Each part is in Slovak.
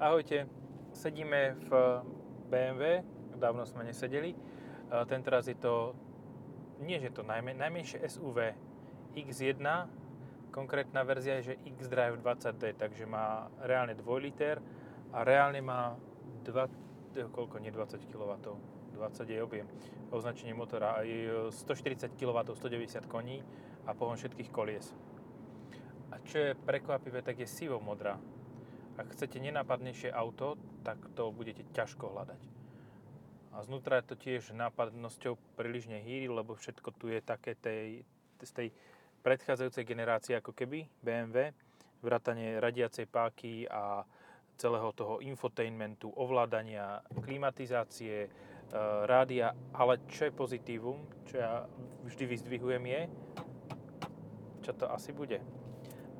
Ahojte, sedíme v BMW, dávno sme nesedeli. Tentoraz je to, nie že to najmen, najmenšie SUV X1, konkrétna verzia je, že X-Drive 20D, takže má reálne 2 liter a reálne má 2, koľko, nie 20 kW, 20 je objem, označenie motora, je 140 kW, 190 koní a pohon všetkých kolies. A čo je prekvapivé, tak je sivo modrá. Ak chcete nenápadnejšie auto, tak to budete ťažko hľadať. A znútra to tiež nápadnosťou príliš nehýri, lebo všetko tu je také tej, z tej predchádzajúcej generácie ako keby BMW, vrátanie radiacej páky a celého toho infotainmentu, ovládania, klimatizácie, e, rádia, ale čo je pozitívum, čo ja vždy vyzdvihujem je, čo to asi bude?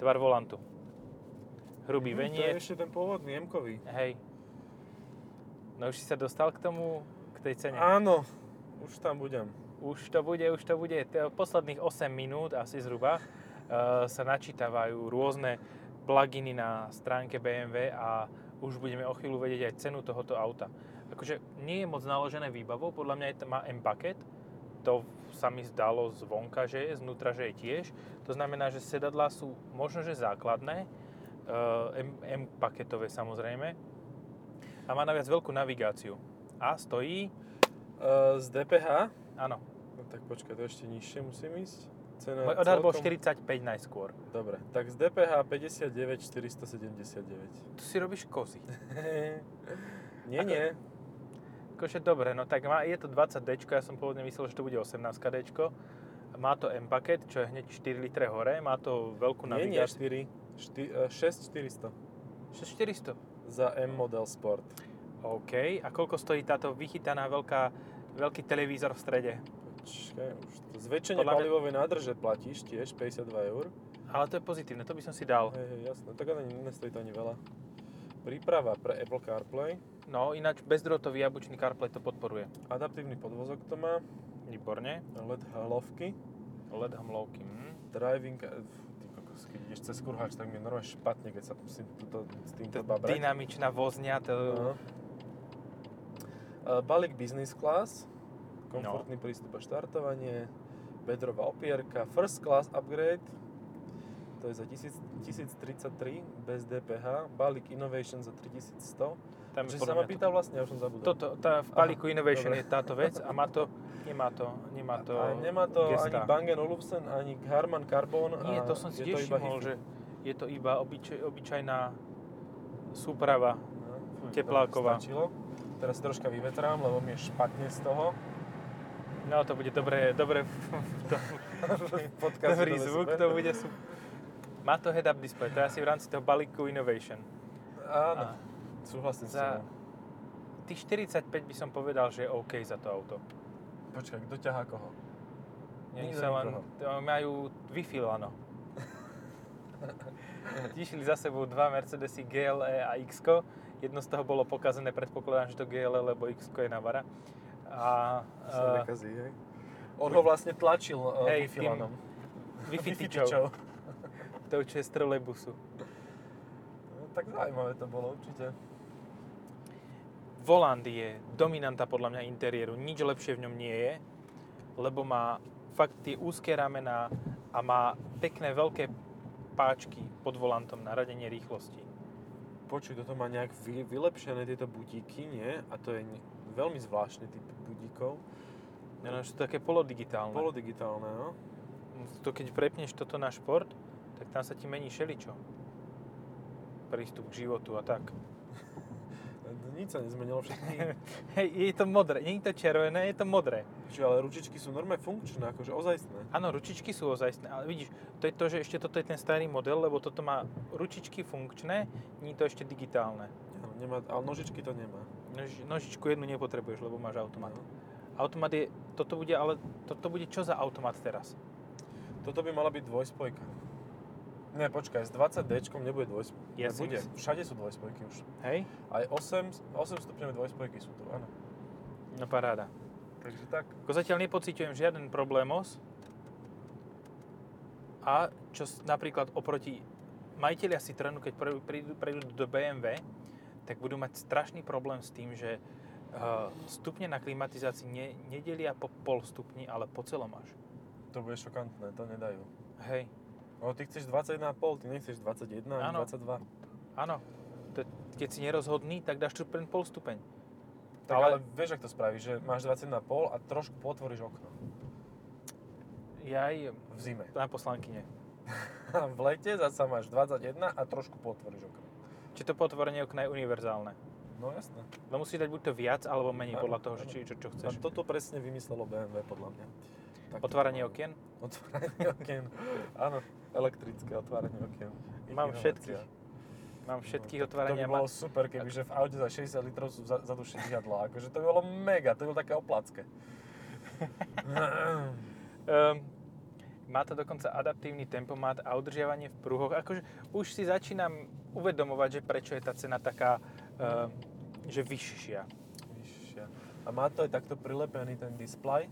Tvar volantu. Hrubý veniec. To je ešte ten pôvodný M-kový. Hej. No už si sa dostal k tomu, k tej cene? Áno, už tam budem. Už to bude, už to bude. Posledných 8 minút asi zhruba uh, sa načítavajú rôzne pluginy na stránke BMW a už budeme o chvíľu vedieť aj cenu tohoto auta. Akože nie je moc naložené výbavou, podľa mňa je, to- má M-paket, to sa mi zdalo zvonka, že je, znútra, že je tiež. To znamená, že sedadlá sú možno, že základné, uh, M- M-paketové samozrejme, a má naviac veľkú navigáciu. A stojí, Uh, z DPH? áno, No tak počkaj, to ešte nižšie musím ísť. Cena môj odhad bol celkom- 45 najskôr. Dobre, tak z DPH 59 479. Tu si robíš kozy. nie, nie. Akože dobre, no tak má, je to 20D, ja som pôvodne myslel, že to bude 18D. Má to M-paket, čo je hneď 4 litre hore, má to veľkú Nie, nie, navigáciu. 4. 6 400 6400. za M Model Sport. OK. A koľko stojí táto vychytaná veľká, veľký televízor v strede? Počkaj, už to zväčšenie Podľa mňa- palivovej nádrže platíš tiež 52 eur. Ale to je pozitívne, to by som si dal. Hej, hej, jasné, tak ale nestojí to ani veľa. Príprava pre Apple CarPlay, No ináč bezdrôtový jabučný CarPlay to podporuje. adaptívny podvozok to má, Výborne. LED hlavky, LED hamlovky. Hm. driving, eh, keď ideš cez kurhač, tak mi je normálne špatne, keď sa musím tuto, s týmto babrať. Dynamičná vozňa, to... No. Eh, Balík business class, komfortný No. prístup a štartovanie, bedrová opierka, first class upgrade, to je za 1000 1033 bez DPH, balík Innovation za 3100. Tam je Že podľa sa ma mňa to- pýta vlastne, ja už som zabudol. Toto, tá v balíku Aha, Innovation dobre. je táto vec a má to, nemá to, nemá to a nemá to gesta. ani Bang Olufsen, ani Harman Carbon. Nie, to som si je tiež všimol, že je to iba obyčaj, obyčajná súprava. No, tepláková. Stačilo. Teraz si troška vyvetrám, lebo mi je špatne z toho. No to bude dobré, dobré to, dobrý zvuk, to bude super. Má to head-up display, to je asi v rámci toho balíku Innovation. Áno, súhlasím s za- tebou. tých 45 by som povedal, že je OK za to auto. Počkaj, kto ťahá koho? Nikto sa len, to majú Wi-Fi lano. Išli za sebou dva Mercedesy GLE a X. Jedno z toho bolo pokazené, predpokladám, že to GLE, lebo X je navara. A uh, nekazí, hej? On ho vlastne tlačil uh, Hej, Wi-Fi tým- lanom. Wi-Fi Wi-Fi tyčou, tyčou. tou čo je z trolejbusu. No, tak zaujímavé to bolo určite. Volant je dominanta podľa mňa interiéru, nič lepšie v ňom nie je, lebo má fakt tie úzke ramená a má pekné veľké páčky pod volantom na radenie rýchlosti. Počuj, toto má nejak vy, vylepšené tieto budíky, nie? A to je ne- veľmi zvláštny typ budíkov. No, no, sú také polodigitálne. Polodigitálne, no? To keď prepneš toto na šport, tak tam sa ti mení šeličo. Prístup k životu a tak. Nič sa nezmenilo všetky. Hej, je to modré, nie je to červené, je to modré. Čiže ale ručičky sú normálne funkčné, akože ozajstné. Áno, ručičky sú ozajstné, ale vidíš, to je to, že ešte toto je ten starý model, lebo toto má ručičky funkčné, nie je to ešte digitálne. Áno, nemá, ale nožičky to nemá. Nož, nožičku jednu nepotrebuješ, lebo máš automat. No. Automat je, toto bude, ale toto bude čo za automat teraz? Toto by mala byť dvojspojka. Ne, počkaj, s 20D nebude dvojspojka. Ja Nebude. myslím- Všade sú dvojspojky už. Hej? Aj 8, 8 stupňové dvojspojky sú tu, áno. No paráda. Takže tak. Ako zatiaľ nepociťujem žiaden problémos. A čo napríklad oproti majiteľia Citroenu, keď pr- prídu, prídu do BMW, tak budú mať strašný problém s tým, že uh, stupne na klimatizácii ne, nedelia po pol stupni, ale po celom až. To bude šokantné, to nedajú. Hej, No ty chceš 21,5, ty nechceš 21 ani Áno. 22. áno. Keď si nerozhodný, tak dáš tu len pol stupeň. Tak ale, Ale- vieš, ak to spravíš, že máš 21,5 a trošku potvoríš okno. Ja aj V zime. na poslankyne. A v lete zasa máš 21 a trošku potvoríš okno. Či to potvorenie okna je univerzálne. No jasné. No musíš dať buď to viac, alebo menej podľa toho, že či, čo, čo A chceš. toto presne vymyslelo BMW podľa mňa. Tak Otváranie okien? Otváranie okien. Áno, elektrické otváranie okien. Ich Mám inovácia. všetkých. Mám všetkých No, otvárania. To by bolo super, keby že v aute za 60 litrov sú za- vzadu šťadlá. Akože to by bolo mega, to by bolo také oplacké. Um, má to dokonca adaptívny tempomat a udržiavanie v pruhoch. Akože už si začínam uvedomovať, že prečo je tá cena taká, um, že vyššia. Vyššia. A má to aj takto prilepený ten display.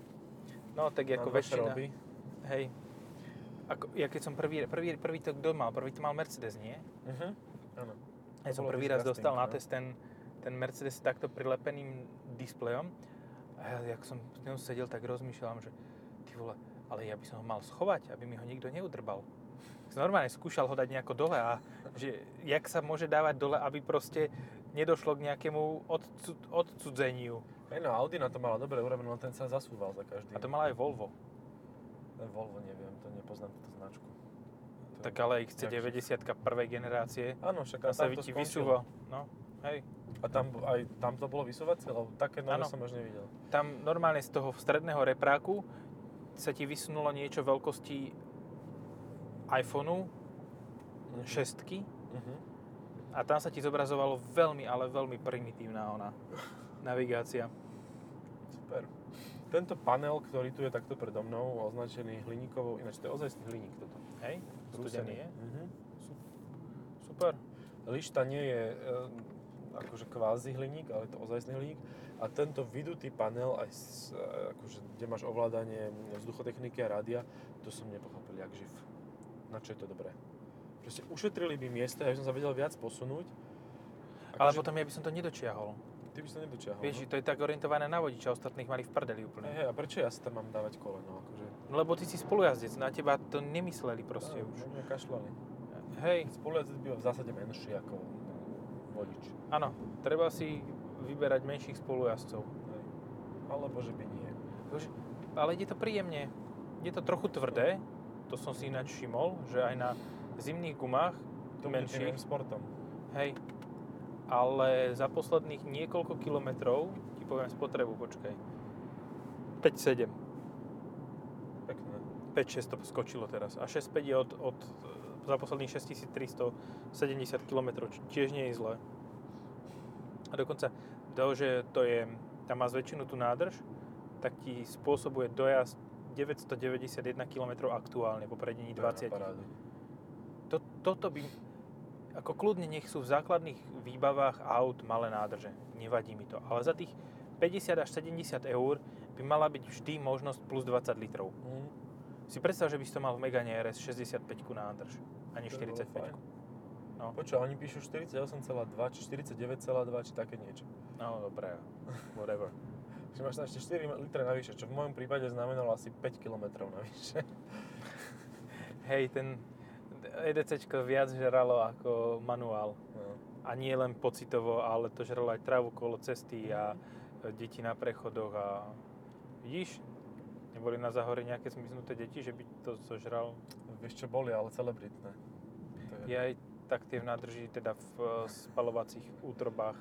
No tak ako väčšina. roby. Hej. Ako, ja keď som prvý, prvý, prvý to kto mal? Prvý to mal Mercedes, nie? Mhm. Áno. Ja som prvý raz dostal na no. test ten, ten Mercedes s takto prilepeným displejom. A ja, jak som s ňou sedel, tak rozmýšľam, že ty vole, ale ja by som ho mal schovať, aby mi ho nikto neudrbal. Normálne skúšal ho dať nejako dole a že jak sa môže dávať dole, aby proste nedošlo k nejakému odcu, odcudzeniu. Hej, no Audi na to mala dobre urobené, len ten sa zasúval za každý. A to mala aj Volvo. Ten Volvo neviem, to nepoznám túto značku. To Tak je- ale Jak- XC90 prvej generácie. Áno, však A a sa tam to vysúva. No, hej. A tam, aj tam to bolo vysúvacie, lebo také nové som už nevidel. Tam normálne z toho stredného repráku sa ti vysunulo niečo veľkosti iPhoneu, šestky Mhm. A tam sa ti zobrazovalo veľmi, ale veľmi primitívna ona navigácia. Super. Tento panel, ktorý tu je takto predo mnou, označený hliníkovou, ináč to je ozajstný hliník toto. Hej, studený je. Mhm. Super. Lišta nie je e, akože kvázi hliník, ale je to ozajstný hliník. A tento vydutý panel, aj s, e, akože, kde máš ovládanie vzduchotechniky a rádia, to som nepochopil, jak živ. Na čo je to dobré? Proste ušetrili by miesta, ja by som sa vedel viac posunúť. Ale Akože potom ja by som to nedočiahol. Ty by to nedočiahol. Vieš, že to je tak orientované na vodiča, ostatných mali v prdeli no? úplne. Hej, a prečo ja si tam mám dávať koleno? Akože, No lebo ty si spolujazdec, na teba to nemysleli proste Á, už. mňa kašľali. Hej, Spolujazdec by v zásade menší ako vodič. áno, treba si vyberať menších spolujazdcov. Hej. Alebo že by nie. Už- Ale ide to príjemne. Je to trochu tvrdé, to som si ináč všimol, že aj na zimných gumách, To menších, sportom. hej, ale za posledných niekoľko kilometrov, ti poviem spotrebu, počkaj, 5-7, Pekné. 5-6 to skočilo teraz a 6-5 je od, od za posledných 6370 km, tiež nie je zlé. A dokonca to, že to je, tam má zväčšenú tú nádrž, tak ti spôsobuje dojazd 991 km aktuálne po predení To je na 20. parádu. To, toto by, ako kľudne nech sú v základných výbavách aut malé nádrže, nevadí mi to. Ale za tých 50 až 70 eur by mala byť vždy možnosť plus 20 litrov. Mm. Si predstav, že by si to mal v Megane RS 65 nádrž, bolo 45. fajn. No. Počúva, oni píšu 48,2 či 49,2 či také niečo. No, dobré, whatever. Že máš tam ešte 4 litre navyše, čo v mojom prípade znamenalo asi 5 km navyše. Hej, ten EDCčko viac žralo ako manuál. No. A nie len pocitovo, ale to žralo aj trávu kolo cesty a deti na prechodoch a vidíš, neboli na zahore nejaké zmiznuté deti, že by to zožral. Vieš čo boli, ale celebritné. To je... Ja aj tak tie v nádrži, teda v e, spalovacích útrobách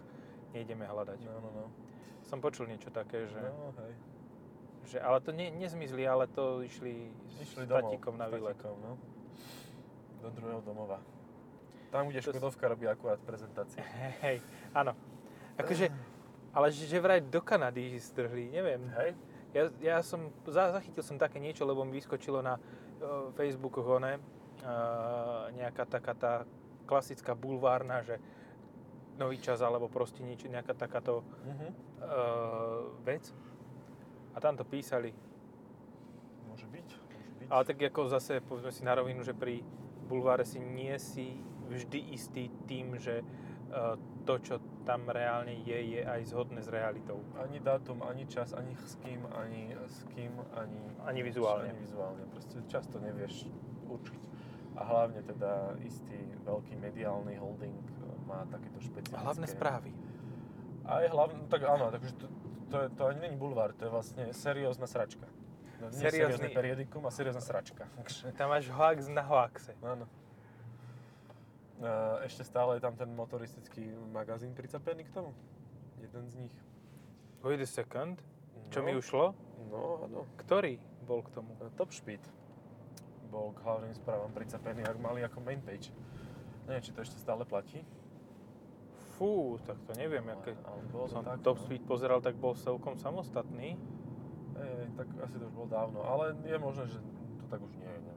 nejdeme hľadať. No, no, no. Som počul niečo také, že, No, hej. že ale to ne, nezmizli, ale to išli, Išli s domov. tatíkom na výlet. tatíkom, no. Do druhého domova. Tam, kde To s- Škodovka robí akurát prezentácie. Hej, áno. Akože, ale že, že vraj do Kanady strhli, neviem. Hej? Ja, ja som, za, zachytil som také niečo, lebo mi vyskočilo na uh, Facebooku one, uh, nejaká taká tá klasická bulvárna, že nový čas, alebo proste niečo, nejaká takáto Mhm. uh, vec. A tam to písali. Môže byť. Môže byť. Ale tak ako zase, povedzme si na rovinu, že pri bulváre si nie si vždy istý tým, že uh, to, čo tam reálne je, je aj zhodné s realitou. Ani dátum, ani čas, ani s kým, ani s kým, ani... Ani vizuálne. Ani vizuálne. Proste často nevieš určiť. A hlavne teda istý veľký mediálny holding má takéto špecifické... Hlavné správy. Aj hlavne, tak áno, takže to, to, to ani není bulvár, to je vlastne seriózna sračka. No, Seriózny- seriózne periodikum, a seriózna sračka. Tam máš hoax na hoaxe. áno. Ešte stále je tam ten motoristický magazín pricapený k tomu. Jeden z nich. Wait a second. Čo No, mi ušlo? No, áno. Ktorý bol k tomu? Top Speed bol k hlavným správam pricapený, ak mali ako main page. Neviem, či to ešte stále platí. Fú, tak to neviem, ale, aké... ale Som tak, Top no. Speed pozeral, tak bol celkom samostatný. Ej, tak asi to už bolo dávno, ale je možné, že to tak už nie je. Ne?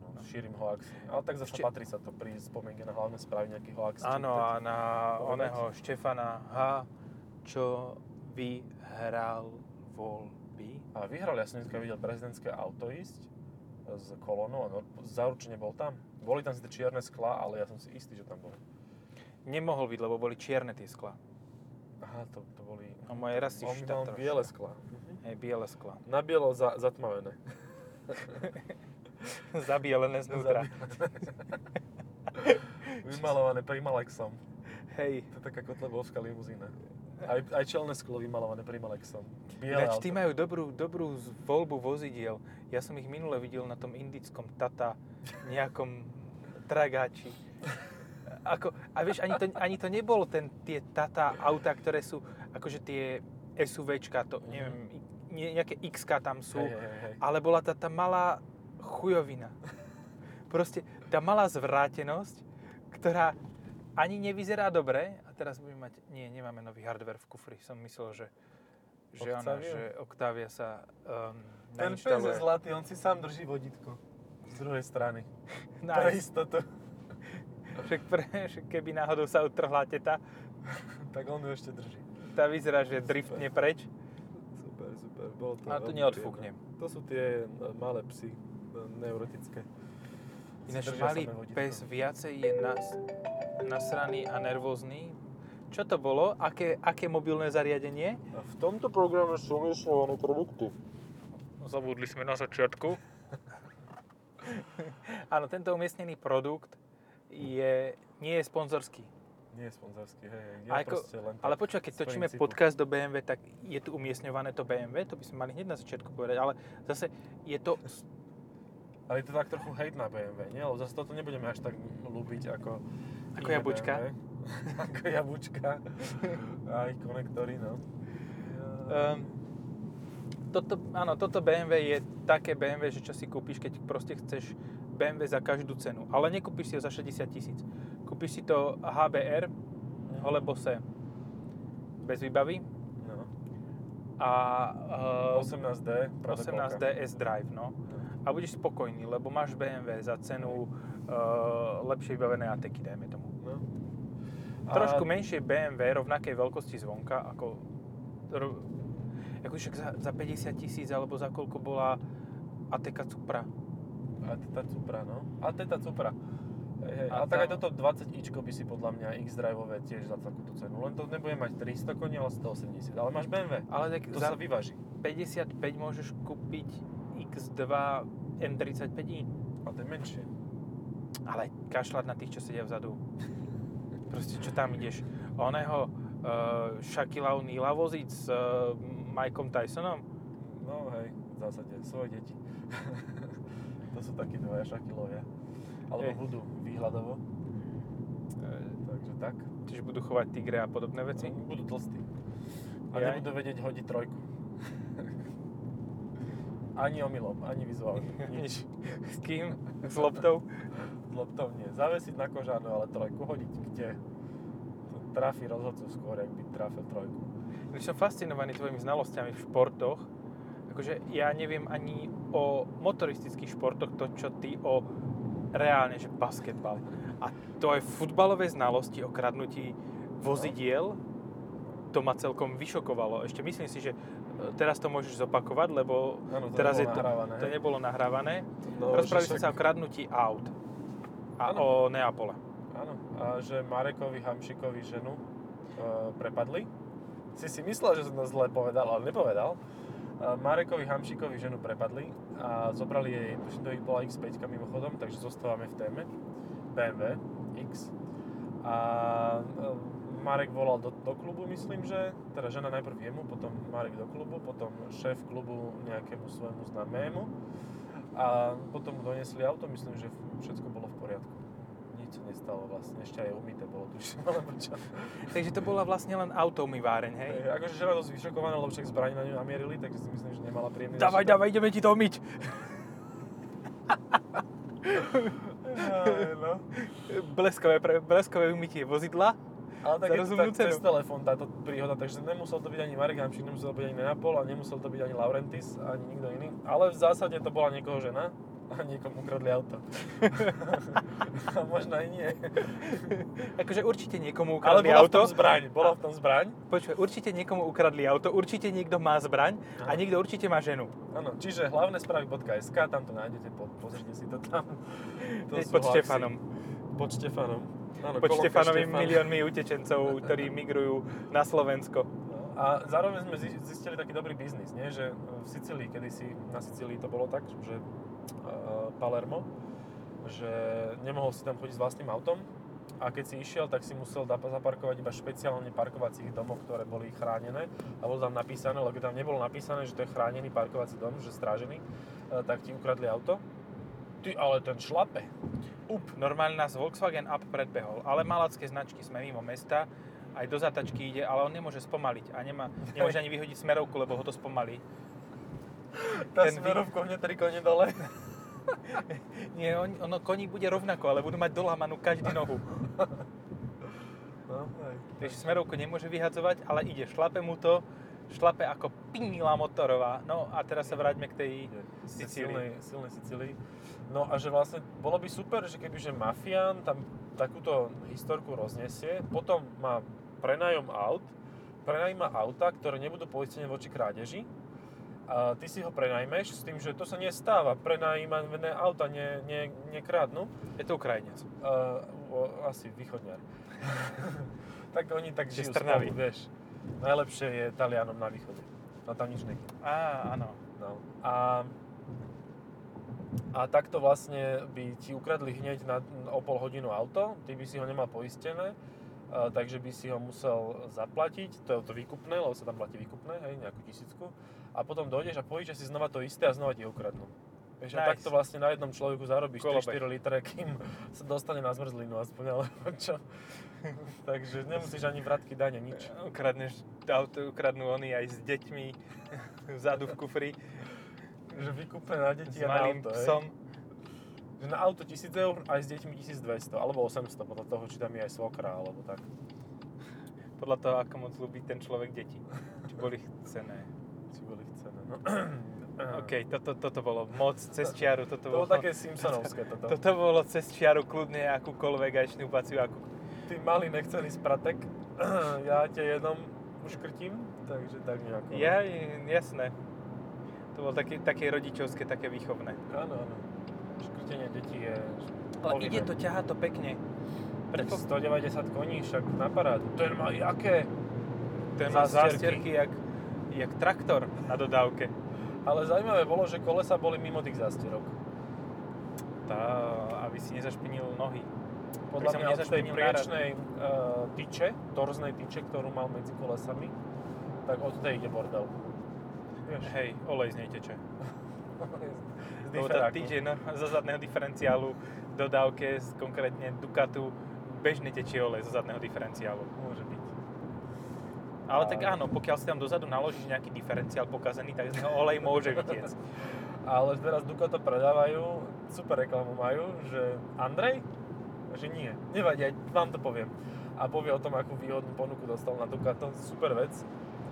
No, šírim hoaxy. Ale tak zase Ešte- patrí sa to pri spomienke na hlavné správy nejaký hoax. Áno, a na povedať? oného Štefana H., čo vyhral voľby. A vyhral, ja som dneska videl prezidentské auto ísť s kolonou a no, zaručene bol tam. Boli tam tie čierne sklá, ale ja som si istý, že tam boli. Nemohol byť, lebo boli čierne tie skla. Aha, to, to boli... A moje rasy On štát mal trošku. biele sklá. Hej, biele skla. Na bielo za, zatmavené. Zabielené znútra. Vymalované primalexom. Hej. To je taká kotlebovská limuzína. Aj, aj čelné sklo vymalované primalexom. Ináč, tí majú dobrú, dobrú voľbu vozidiel. Ja som ich minule videl na tom indickom Tata nejakom tragáči. Ako, a vieš, ani to, ani to nebolo ten, tie Tata auta, ktoré sú akože tie SUVčka, to neviem, nie, nejaké x tam sú, Hej, hej, hej. ale bola tá, tá malá chujovina. Proste tá malá zvrátenosť, ktorá ani nevyzerá dobre. A teraz budeme mať... Nie, nemáme nový hardware v kufri. Som myslel, že, že, ona, Octavia? že Octavia sa um, Ten pes je zlatý, on si sám drží vodítko. Z druhej strany. Pre Nice. istotu. Však, pre, však keby náhodou sa utrhla teta, tak on ju ešte drží. tá vyzerá, že driftne preč. Bolo to A to neodfúknem. príjemné. To sú tie e, malé psy, e, neurotické. Ináč malý pes viacej je nas, nasraný a nervózny. Čo to bolo? Aké, aké mobilné zariadenie? A v tomto programe sú umiestňované produkty. Zabudli sme na začiatku. Áno, tento umiestnený produkt je, nie je sponzorský. Nie je sponzorský, hej, hej. Je A ako- len Ale počkaj, keď točíme princípu. podcast do BMW, tak je tu umiestňované to BMW, to by sme mali hneď na začiatku povedať, ale zase je to... Ale je to tak trochu hejt na BMW, nie? Lebo zase toto nebudeme až tak ľúbiť ako... Ako jabučka. Ako jabučka. A ich konektory, no. Um, toto, áno, toto BMW je také BMW, že čo si kúpiš, keď proste chceš BMW za každú cenu. Ale nekúpiš si ho za 60 tisíc. Kúpiš si to HBR, holé bose, bez výbavy no. a uh, 18D, práve 18D S-Drive, no. A budeš spokojný, lebo máš BMW za cenu uh, lepšie vybavené ATK, dajme tomu. No. Trošku menšie BMW, rovnakej veľkosti zvonka, ako... Ako však za, za 50 tisíc, alebo za koľko bola ATK Cupra. A Teta Cupra, no. A Teta Cupra. Hej. A A, tak aj toto 20 ičko by si podľa mňa X-Driveové tiež za takúto cenu. Len to nebude mať 300 koní, ale 180. Ale máš BMW. Ale tak To sa vyváži. 55 môžeš kúpiť X2 M35i. A to je menšie. Ale kašľať na tých, čo sedia vzadu. Proste, čo tam ideš? Oného uh, Shaquille O'Neala voziť s uh, Mikeom Tysonom? No hej, v zásade, svoje deti. to sú takí dvaja šakilovia. Alebo Hej. budú výhľadovo. Takže tak. Čiže budú chovať tigre a podobné veci? No, budú tlstí. A Jaj. nebudú vedieť hodiť trojku. ani omylom, ani vizuálne. Nič. S kým? S loptou? S loptou nie. Zavesiť na kožánu, ale trojku hodiť kde? To trafí rozhodcu skôr, ak by trafil trojku. Ja som fascinovaný tvojimi znalosťami v športoch. Akože ja neviem ani o motoristických športoch to, čo ty o reálne, že basketbal. A to aj futbalové znalosti o kradnutí vozidiel, to ma celkom vyšokovalo. Ešte myslím si, že e, teraz to môžeš zopakovať, lebo Áno, to teraz nebolo je to, nahrávané, to nebolo nahrávané. No, Rozprávali sme sa o však- kradnutí aut a Áno. o Neapole. Áno. A že Marekovi Hamšikovi ženu e, prepadli. Si si myslel, že som to zle povedal, ale nepovedal. Marekovi Hamšikovi ženu prepadli a zobrali jej, tuším, to ich bola X5 mimochodom, takže zostávame v téme. BMW X. A e, Marek volal do, do klubu, myslím, že, teda žena najprv jemu, potom Marek do klubu, potom šéf klubu nejakému svojmu známému a potom mu donesli auto, myslím, že všetko bolo v poriadku. Nič nestalo vlastne, ešte aj umyté bolo tuším, alebo čo. Takže to bola vlastne len autoumýváreň, hej? Hej, akože žena dosť vyšokovaná, lebo však zbraň na ňu namierili, takže si myslím, že nemala príjemný Dávaj, začiatok. dávaj, ideme ti to umyť. No. Bleskové, pre, bleskové umytie vozidla. Ale tak je to tak cenu. cez telefón táto príhoda, takže nemusel to byť ani Marek Hamšik, nemusel to byť ani Nenapol a nemusel to byť ani Laurentis, ani nikto iný. Ale v zásade to bola niekoho žena a niekomu ukradli auto. a možno aj nie. Akože určite niekomu Ale ukradli bola v auto. tom zbraň, bola v tom zbraň. Počuj, určite niekomu ukradli auto, určite niekto má zbraň a niekto určite má ženu. Áno, čiže hlavné správy.sk, tam to nájdete, po, pozrite si to tam. To pod. Štefanom. Pod Štefanom. Áno, Pod kolónka Štefanovými Štefan. miliónmi utečencov, ktorí migrujú na Slovensko. A zároveň sme zi- zistili taký dobrý biznis, nie? že v Sicílii, kedysi na Sicílii to bolo tak, že Palermo, že nemohol si tam chodiť s vlastným autom a keď si išiel, tak si musel zaparkovať iba špeciálne parkovacích domoch, ktoré boli chránené a bolo tam napísané, lebo keď tam nebolo napísané, že to je chránený parkovací dom, že strážený, uh, tak ti ukradli auto. Ty, ale ten šlape. Up, normálne nás Volkswagen Up predbehol, ale malacké značky sme mimo mesta, aj do zatačky ide, ale on nemôže spomaliť a nemá, nemôže ani vyhodiť smerovku, lebo ho to spomalí. Tá Ten smerovkou hneď tri kone dole. Nie, on, ono koní bude rovnako, ale budú mať dolamanú každý nohu. No, hej. Takže smerovku nemôže vyhadzovať, ale ide, šlape mu to, šlape ako pinila motorová. No a teraz sa vráťme k tej Sicílii. Silnej, silnej Sicílii. No a že vlastne bolo by super, že kebyže mafián tam takúto historku roznesie, potom má prenájom aut, prenajíma auta, ktoré nebudú poistené voči krádeži, a ty si ho prenajmeš s tým, že to sa nestáva, prenajímané auta ne, ne, nekradnú, Je to Ukrajinec. uh, o, asi východňar. tak oni tak žijú spolu, vieš. Najlepšie je Talianom na východe. No tam nič nechýba. Á, áno. No. A, a takto vlastne by ti ukradli hneď na, o pol hodinu auto, ty by si ho nemal poistené, a, takže by si ho musel zaplatiť, to je to výkupné, lebo sa tam platí výkupné, hej, nejakú tisícku. A potom dojdeš a povíš, že si znova to isté a znova ti ukradnú. Vieš, a Nice. takto vlastne na jednom človeku zarobíš Kolobeh. 3-4 litre, kým sa dostane na zmrzlinu aspoň, alebo čo. Takže nemusíš ani vratky dane, nič. Ukradneš auto, ukradnú oni aj s deťmi vzadu v kufri, Že vykúpne na s deti a na auto, hej. psom. Že na auto 1000 eur aj s deťmi 1200, alebo 800, podľa toho, či tam je aj svokra, alebo tak. Podľa toho, ako moc ľúbi ten človek deti. Či boli chcené. Či boli chcené, no. OK, toto, toto bolo moc cez čiaru. Toto To bolo bolo, také Simpsonovské toto. toto bolo cez čiaru kľudne akúkoľvek aj šnúpaciu, akú, Ty malý nechcený spratek, ja ťa jednom uškrtím, takže tak nejako. Ja, jasné. To bolo také, také rodičovské, také výchovné. Áno, áno. Škrtenie detí je... Ale povinné. ide to, ťahá to pekne. Predpo... 190 koní, však na parádu. Ten má jaké? Ten má zástierky jak, jak traktor na dodávke. Ale zaujímavé bolo, že kolesa boli mimo tých zástierok. Tá, aby si nezašpinil nohy. Podľa mňa od tej priečnej uh, tyče, torznej tyče, ktorú mal medzi kolesami, tak od tej ide bordel. Vieš? Hej, olej z nej teče. Lebo tá týždeň no, zo zadného diferenciálu dodávke, konkrétne Ducatu, bežne tečie olej zo zadného diferenciálu. Môže byť. Ale tak áno, pokiaľ si tam dozadu naložíš nejaký diferenciál pokazený, tak z neho olej môže vytiecť. Ale teraz Ducato predávajú, super reklamu majú, že Andrej? Že nie, nevadí, aj vám to poviem. A povie o tom, akú výhodnú ponuku dostal na Ducato, super vec.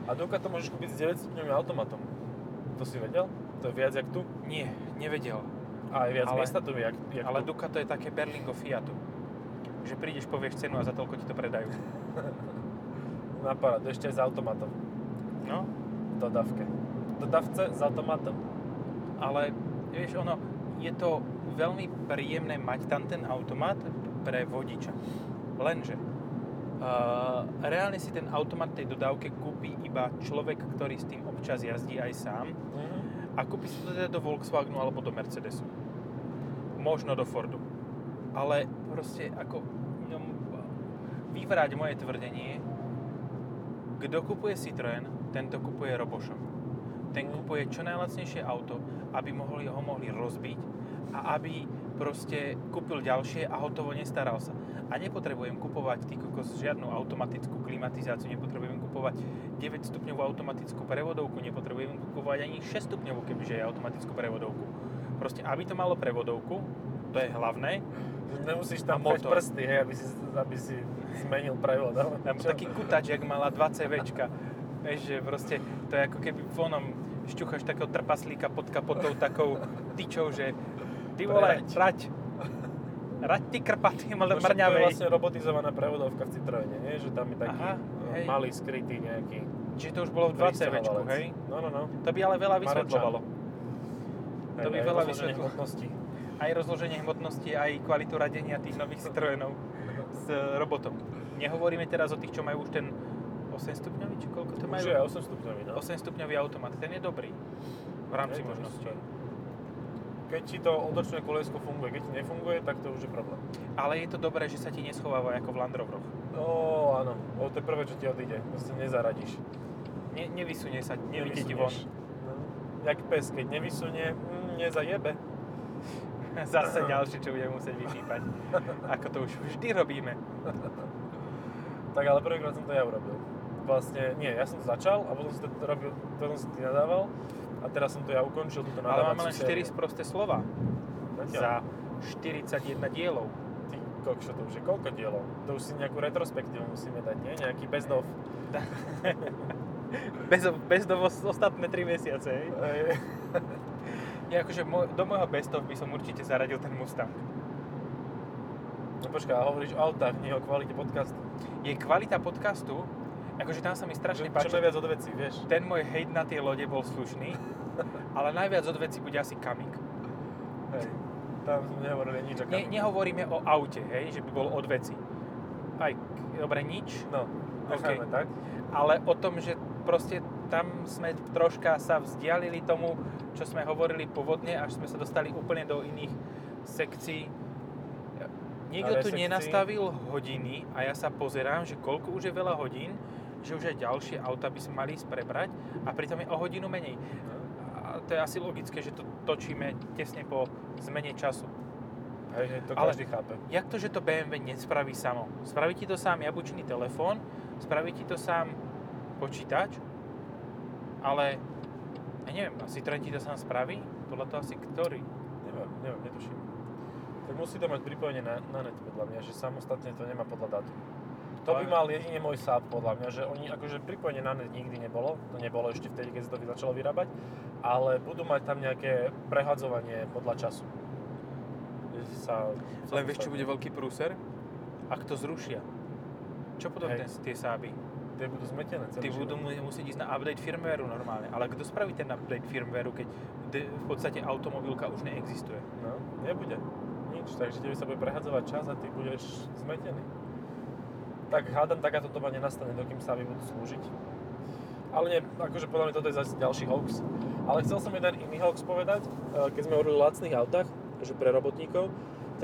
A Ducato môžeš kúpiť s 9 stupňovým automatom. To si vedel? To je viac jak tu. Nie, nevedel. A aj viac Ale- miesta tu je, jak, jak Ale tu. Ducato je také Berlingo Fiatu. Že prídeš, povieš cenu a za toľko ti to predajú. Na parádu, ešte s automatom. No, V dodávke. V dodávce s automatom. ale vieš, ono, je to veľmi príjemné mať tam ten automat pre vodiča. Lenže uh, reálne si ten automat tej dodávke kúpi iba človek, ktorý s tým občas jazdí aj sám Mhm. a kúpi si to teda do Volkswagenu alebo do Mercedesu. Možno do Fordu. Ale proste ako no, vyvrať moje tvrdenie, kto kupuje Citroën, tento kupuje Robošom. Ten kupuje čo najlacnejšie auto, aby mohli, ho mohli rozbiť a aby proste kúpil ďalšie a hotovo nestaral sa. A nepotrebujem kupovať ty kokos žiadnu automatickú klimatizáciu, nepotrebujem kupovať 9 stupňovú automatickú prevodovku, nepotrebujem kupovať ani 6 stupňovú, kebyže je automatickú prevodovku. Proste, aby to malo prevodovku, to je hlavné, Nemusíš tam mať prsty, hej, aby si, aby si zmenil prevod. ale čo? taký kutač, jak mala 2 CVčka. Vieš, že proste to je ako keby v onom šťuchaš takého trpaslíka pod kapotou takou tyčou, že ty vole, Prerať. rať. Ty krpatý No však to je mrňavej. vlastne robotizovaná prevodovka v Citroene, nie? Že tam je taký Aha, eh, hej. malý, skrytý nejaký Čiže to už bolo v 2 CVčku, pristahovalec. hej? No, no, no. To by ale veľa vysvetľovalo. To by aj veľa hmotnosti. Aj rozloženie hmotnosti, aj kvalitu radenia tých nových Citroenov s robotom. Nehovoríme teraz o tých, čo majú už ten 8 stupňový, či koľko to majú? Už je 8 stupňový, no. 8 stupňový automat, ten je dobrý. V rámci Je možností. Keď ti to otočné koliesko funguje, keď ti nefunguje, tak to už je problém. Ale je to dobré, že sa ti neschováva ako v Land Roveroch. No, áno. O, to je prvé, čo ti odíde. Proste nezaradíš. Ne, nevysunie sa, nevidie ti von. No. Jak pes, keď nevysunie, mm, nezajebe. Zase ďalšie, čo budeme musieť vypípať. Ako to už vždy robíme. Tak ale prvýkrát som to ja urobil. Vlastne, nie, ja som to začal a potom som to robil, potom som ti nadával a teraz som to ja ukončil, túto Ale nadávaciu máme len 4 sériu. sprosté slova Zatiaľ. za 41 dielov. Ty kokšo, to už je koľko dielov? To už si nejakú retrospektívu musíme dať, nie? Nejaký best of. Bez, bez do ostatné 3 mesiace, hej? Ja akože môj, do môjho bestov by som určite zaradil ten Mustang. No počkaj, hovoríš o autách, nie o kvalite podcastu. Je kvalita podcastu, akože tam sa mi strašne Čo, čo páči. najviac od vecí, vieš? Ten môj hejt na tie lode bol slušný, ale najviac od veci bude asi Kamik. Hej. Tam sme nehovorili nič o Ne, nehovoríme o aute, hej, že by bol od veci. Aj, dobre, nič, No, necháme tak. ale o tom, že proste tam sme troška sa vzdialili tomu, čo sme hovorili pôvodne, až sme sa dostali úplne do iných sekcií. Niekto Ale tu nenastavil hodiny a ja sa pozerám, že koľko už je veľa hodín, že už aj ďalšie auta by sme mali ísť prebrať a pritom je o hodinu menej. A to je asi logické, že to točíme tesne po zmene času. Hej, to Ale- každý chápe. Jak to, že to BMW nespraví samo? Spraví ti to sám jabučný telefón, spraví ti to sám počítač, ale ja neviem, asi Citroen ti to sám spraví? Podľa toho asi ktorý? Neviem, neviem, netuším. Tak musí to mať pripojenie na, na net, podľa mňa, že samostatne to nemá podľa dátu. To by mal jedine môj Saab, podľa mňa, že oni akože pripojenie na net nikdy nebolo, to nebolo ešte vtedy, keď sa to začalo vyrábať, ale budú mať tam nejaké prehadzovanie podľa času. Že Sa, Len vieš, čo bude veľký prúser? Ak to zrušia. Čo potom ten, tie sáby? Tie budú zmetené Ty budú musieť ísť na update firmwareu normálne. Ale kto spraví ten update firmwareu, keď v podstate automobilka už neexistuje? No, nebude. Nič, takže tebe sa bude prehadzovať čas a ty budeš zmetený. Tak hádam, takáto doba nenastane, dokým sa budú slúžiť. Ale nie, akože podľa mňa toto je zase ďalší hoax. Ale chcel som jeden iný hoax povedať, eh, keď sme hovorili o lacných autách, že pre robotníkov,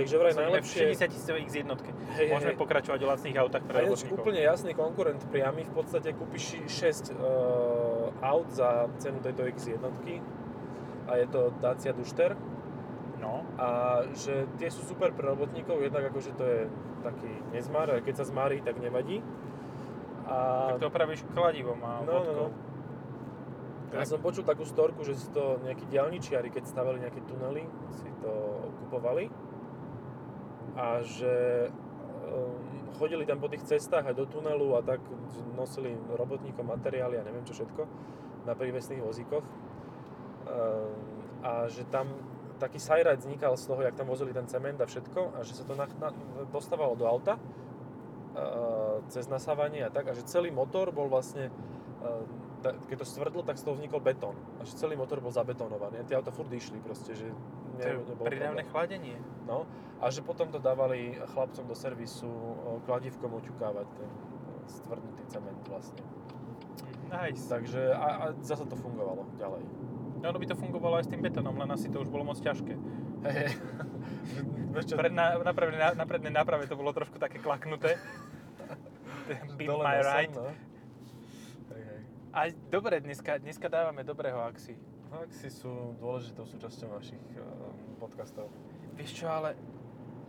takže vraj v najlepšie... 60 tisícovej X1. Hej, Môžeme hej. pokračovať o lacných autách pre robotníkov. úplne jasný konkurent priamy, v podstate kúpiš 6 uh, aut za cenu tejto X1 a je to Dacia Duster No, a že tie sú super pre robotníkov, jednak akože to je taký nezmar, keď sa zmarí, tak nevadí. A tak to opravíš kladivom a No, no, vodkou. ja som počul takú storku, že si to nejakí diaľničiari, keď stavali nejaké tunely, si to kupovali a že um, chodili tam po tých cestách aj do tunelu a tak nosili robotníkom materiály a neviem čo všetko na prívesných vozíkoch. Um, a že tam taký sajrajt vznikal z toho, jak tam vozili ten cement a všetko a že sa to na, na, dostávalo do auta uh, cez nasávanie a tak a že celý motor bol vlastne ta- keď to stvrdlo, tak z toho vznikol betón. Až celý motor bol zabetonovaný. Tie auta furt išli proste, že To je nebolo pridávne chladenie. No, a že potom to dávali chlapcom do servisu o, kladívkom oťukávať ten stvrdnutý cement vlastne. Nice. Takže a, a zase to fungovalo ďalej. No, ono by to fungovalo aj s tým betónom, len asi to už bolo moc ťažké. Čo, Pred, na, na, prednej, náprave to bolo trošku také klaknuté. Beat my right. No. A dobre, dneska, dneska dávame dobrého axi. Axi sú dôležitou súčasťou našich um, podcastov. Vieš čo, ale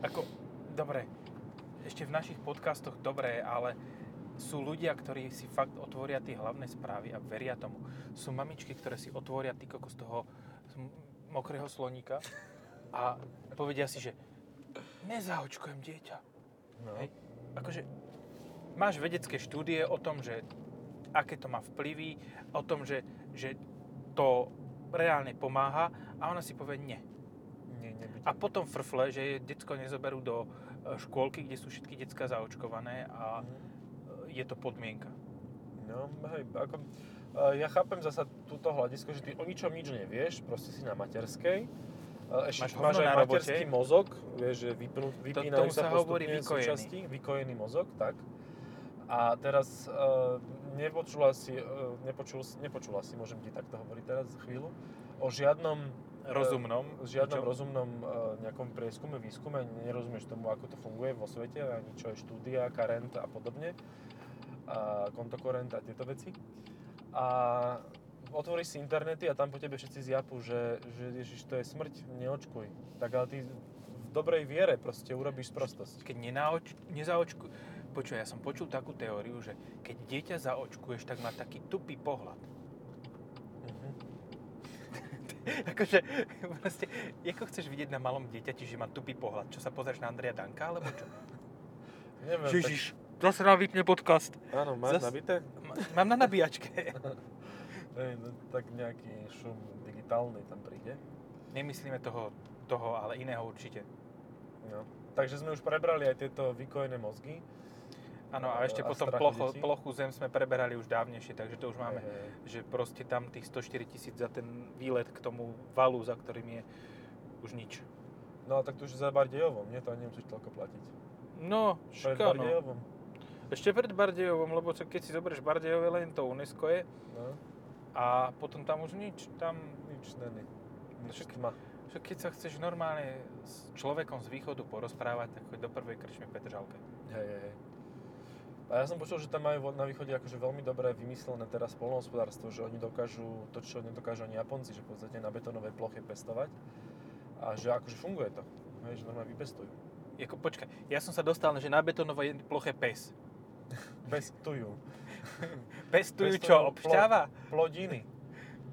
ako, dobre, ešte v našich podcastoch dobré, ale sú ľudia, ktorí si fakt otvoria tie hlavné správy a veria tomu. Sú mamičky, ktoré si otvoria ty kokos toho mokrého sloníka a povedia si, že nezaočkujem dieťa. No. Hej. Akože máš vedecké štúdie o tom, že aké to má vplyvy, o tom, že, že to reálne pomáha a ona si povie nie. Nie, nebude. A potom frfle, že decko nezoberú do e, škôlky, kde sú všetky decka zaočkované a e, je to podmienka. No, hej, ako, uh, ja chápem zasa túto hľadisko, že ty o ničom nič nevieš, proste si na materskej. Máš ešte hovno máš aj materský mozog, vieš, že vypnú, vypínajú tomu sa sa hovorí postupne vykojený. súčasti, vykojený mozog, tak. A teraz uh, nepočula si, uh, nepočul, nepočula si, môžem ti takto hovoriť teraz chvíľu, o žiadnom Rozumnom. v žiadnom ničom. rozumnom uh, nejakom prieskume, výskume, nerozumieš tomu, ako to funguje vo svete, ani čo je štúdia, karent a podobne, a kontokorent a tieto veci. A otvoríš si internety a tam po tebe všetci zjapu, že, že ježiš, to je smrť, neočkuj. Tak ale ty v dobrej viere proste urobíš sprostosť. Keď nenaoč, nezaočku... Počuj, ja som počul takú teóriu, že keď dieťa zaočkuješ, tak má taký tupý pohľad. Mhm. akože, proste, ako chceš vidieť na malom dieťati, že má tupý pohľad? Čo sa pozrieš na Andreja Danka, alebo čo? Neviem, Ježiš, zase nám vypne podcast. tak, áno, máš zas- nabité? Mám na nabíjačke. Hej, no, tak nejaký šum digitálny tam príde. Nemyslíme toho, toho, ale iného určite. No. Takže sme už prebrali aj tieto vykojené mozgy. Áno, a ešte A potom plocho, detí. plochu zem sme preberali už dávnejšie, takže to už máme, hej. že proste tam tých 104 tisíc za ten výlet k tomu valu, za ktorým je už nič. No tak to už za Bardejovom, nie? To ani nemusíš toľko platiť. No, Pred šikano. Bardejovom. Ešte pred Bardejovom, lebo keď si zoberieš Bardejové, len to UNESCO je No, a potom tam už nič. Tam, nič není. Nič Však- tma. že keď sa chceš normálne s človekom z východu porozprávať, tak choď do prvej krčmy v Petržalke. Hej, hej, hej. A ja som počul, že tam majú na východe akože veľmi dobre vymyslené teraz polnohospodárstvo, že oni dokážu to, čo nedokážu ani Japonci, že v podstate na betónovej ploche pestovať. A že akože funguje to. Hej, že normálne vypestujú. Jako, počkaj, ja som sa dostal, že na betónovej ploche pes. Pestujú. Pestujú Pestujú čo? plo- Obšťava? Plodiny.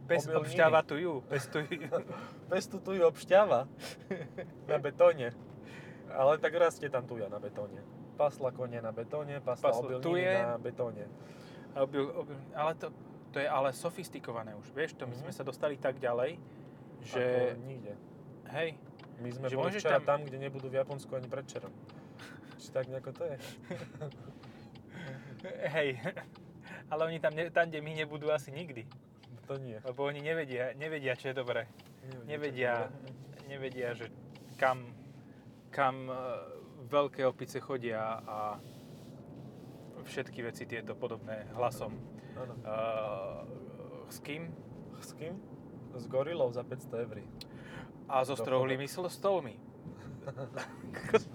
Pes obšťava tujú. Pestujú. Pestujú obšťava. na betóne. Ale tak rastie tam tuja na betóne. Pasla konie na betóne, pasla, Pasla obilniny tuje. na betóne. Obil, obil, ale to, to je ale sofistikované už, vieš, to my Mhm. sme sa dostali tak ďalej, že, Ako nikde. hej, My sme Že boli včera tam- tam... kde nebudú v Japonsku ani predčerom. Či tak nejako to je? hej, ale oni tam, tam, kde my nebudú asi nikdy, To nie. lebo oni nevedia, nevedia, čo je dobré. Nevedia, čo to bude. nevedia, že kam, kam e, veľké opice chodia a všetky veci tieto podobné hlasom. Áno. Uh, s kým? S kým? S gorilou za 500 eur. A so sl- stolmi.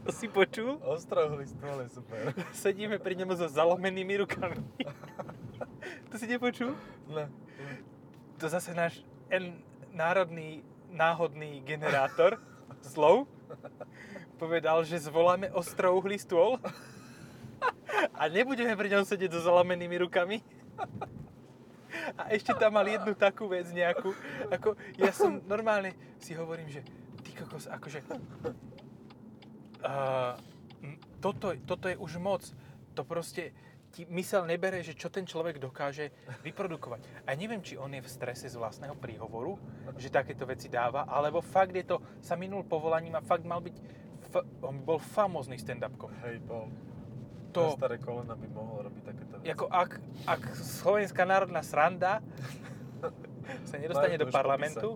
to si počul? Ostrohlý stôl je super. Sedíme pri ňom so zalomenými rukami. to si nepočul? Ne. To zase náš N národný náhodný generátor slov povedal, že zvoláme ostrouhlý stôl a nebudeme pri ňom sedieť so zalomenými rukami. A ešte tam mal jednu takú vec nejakú, ako ja som normálne si hovorím, že ty kokos, akože uh, toto, toto je už moc. To proste ti mysel nebere, že čo ten človek dokáže vyprodukovať. A neviem, či on je v strese z vlastného príhovoru, že takéto veci dáva, alebo fakt je to, sa minul povolaním a fakt mal byť, f- on bol famózny stand-up komik. Hej, bol. To, staré kolena by mohol robiť takéto veci. ako ak, ak Slovenská národná sranda sa nedostane Majú do parlamentu,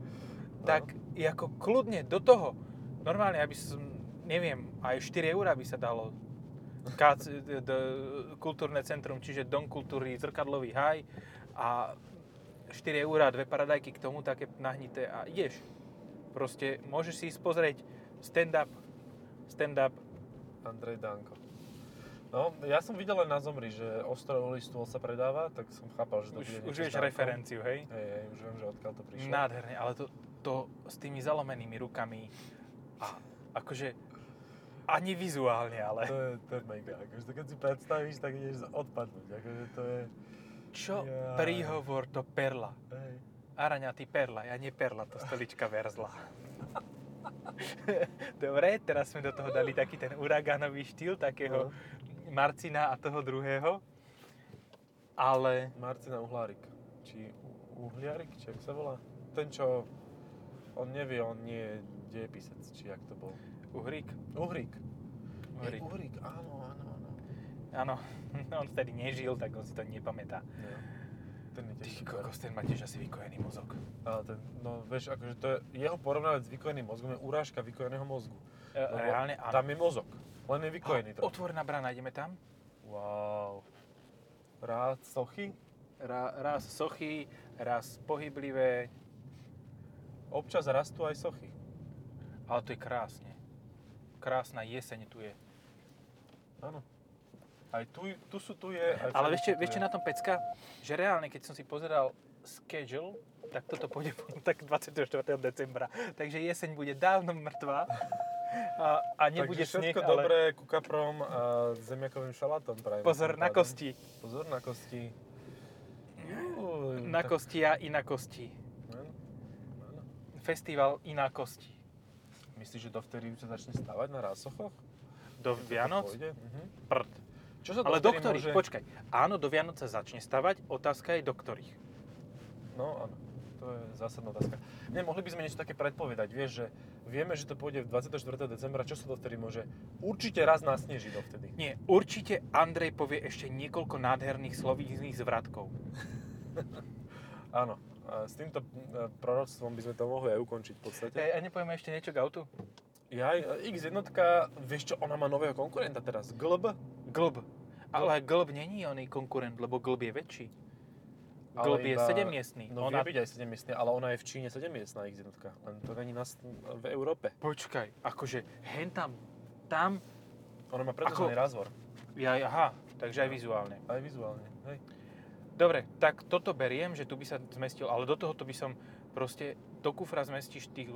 No. tak je ako kľudne do toho. Normálne, aby som, neviem, aj 4 eurá by sa dalo KC, d, d, kultúrne centrum, čiže Dom kultúry, zrkadlový haj a 4 eurá, dve paradajky k tomu, také nahnité a ideš. Proste môžeš si ísť pozrieť stand-up, stand-up, Andrej Danko. No, ja som videl len na Zomri, že ostrovový stôl sa predáva, tak som chápal, že to už, bude už vieš referenciu, hej? Hej, hej, už viem, že odkiaľ to prišlo. Nádherne, ale to, to s tými zalomenými rukami a akože ani vizuálne, ale To je, to je mega. Akože to keď si predstavíš, tak ideš odpadnúť. Akože to je... čo Jaj. príhovor to perla. Hej. Araňa, ty perla, ja nie perla, to stolička verzla. Dobre, teraz sme do toho dali taký ten uragánový štýl, takého No. Marcina a toho druhého. Ale Marcina Uhlárik. Či Uhliarik, či jak sa volá? Ten, čo... On nevie, on nie je dejepisec, či jak to bol. Uhrík, Uhrík. Uhrík. Uhrík, áno, áno, áno. áno, on vtedy nežil, tak on si to nepamätá. Nie. Ten je Ty tiež super. kokos, ten má tiež asi vykojený mozog. Ale ten, no vieš, akože to je, jeho porovnávať s vykojeným mozgom je urážka vykojeného mozgu. E, Lebo reálne áno. Tam je mozog, len je vykojený trochu. Otvorená brana, ideme tam? Wow. Rád sochy? Ra, raz sochy, raz pohyblivé, Občas rastú aj sochy. ale to je krásne. Krásna jeseň tu je. Áno. Aj tu, tu sú, tu je. Aj Ale vieš, vieš čo na tom pecka? Že reálne, keď som si pozeral schedule, tak toto pôjde tak 24. decembra. Takže jeseň bude dávno mrtvá a, a nebude Takže sneh, všetko ale dobré ku kaprom a zemiakovým šalátom prajem. pozor na pádom. kosti. Pozor na kosti. Na tak- kosti a inakosti. Áno, áno. Festival inakosti. Myslíš, že dovtedy sa začne stavať na rásochoch? Do Vianoc? Mhm. Prd. Čo sa Ale do ktorých? môže... Počkaj. Áno, do Vianoc sa začne stavať. Otázka je do ktorých. No áno, to je zásadná otázka. Ne, mohli by sme niečo také predpovedať, vieš, že vieme, že to pôjde v 24. decembra, čo sa dovtedy môže? Určite raz nasneží dovtedy. Nie, určite Andrej povie ešte niekoľko nádherných slovíznych zvratkov. Áno, a s týmto e, proroctvom by sme to mohli aj ukončiť v podstate. E, a nepovieme ešte niečo k autu? Ja, X1, vieš čo, ona má nového konkurenta teraz, GLB. Glb. Ale Glb není oný konkurent, lebo Glb je väčší. Glb je iba- 7 miestný. No vie byť aj 7 miestny, ale ona je v Číne 7 miestná X1, len to není na, v Európe. Počkaj, akože hen tam, tam, Ona má predlžený Ako- razvor, ja, aha, takže aj vizuálne. aj vizuálne, hej. Dobre, tak toto beriem, že tu by sa zmestil, ale do tohoto by som proste, do kufra zmestíš tých,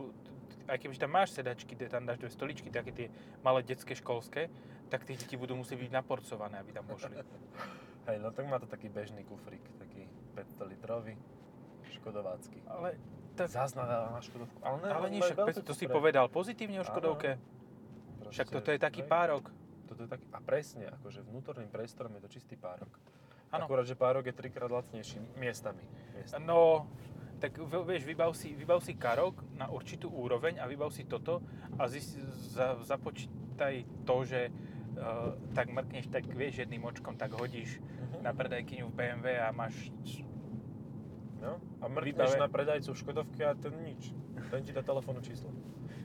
aj keby tam máš sedačky, kde tam dáš dve stoličky, také tie malé detské školské, tak tie deti budú musieť byť naporcované, aby tam pošli. Hej, no tak má to taký bežný kufrík, taký 500 litrový, škodovácky. Ale, tak, Zaznamená na Škodovku. Ale, ne, ale on nie, však to si kufre. povedal pozitívne o Škodovke. Proste, Však toto je taký párok. Toto je taký, a presne, akože vnútorným priestorom je to čistý párok. Áno. Akurát, že párok je trikrát lacnejší miestami. miestami. No, tak vieš, vybav si, vybav si karok na určitú úroveň a vybav si toto a zis, za, započítaj to, že uh, tak mrkneš, tak vieš, jedným očkom tak hodíš Mhm. na predajkyňu v BMW a máš... No, a mrkneš Vybave- na predajcu v Škodovke a ten nič. Ten ti dá telefónne číslo.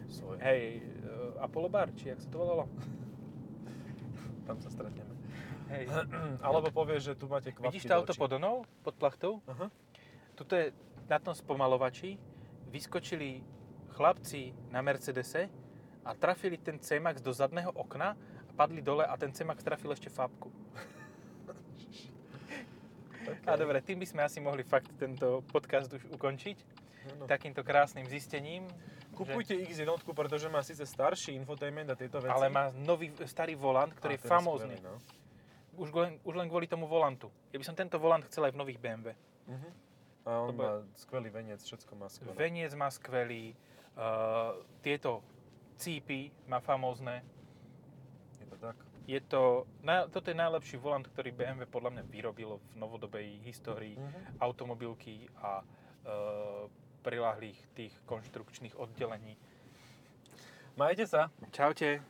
Svoje. Hej, uh, Apollo Bar, či jak sa to volalo? Tam sa stretneme. Hej. Alebo povieš, že tu máte kvapky Vidíš to auto pod onou, pod plachtou? Aha. Tuto je na tom spomalovači, vyskočili chlapci na Mercedese a trafili ten C-Max do zadného okna padli dole a ten C-Max trafil ešte fábku. Okay. A dobre, tým by sme asi mohli fakt tento podcast už ukončiť. No. Takýmto krásnym zistením. Kupujte X1, pretože má síce starší infotainment a tieto veci. Ale má nový starý volant, ktorý A je famózny. skvelý, no. Už, len, už len kvôli tomu volantu. Ja by som tento volant chcel aj v nových BMW. Mhm. A on To má skvelý veniec, všetko má skvelé. Veniec má skvelý, uh, tieto cípy má famózne. Je to tak. Je to, na, toto je najlepší volant, ktorý BMW podľa mňa vyrobilo v novodobej histórii Mhm. automobilky a uh, prilahlých tých konštrukčných oddelení. Majte sa. Čaute.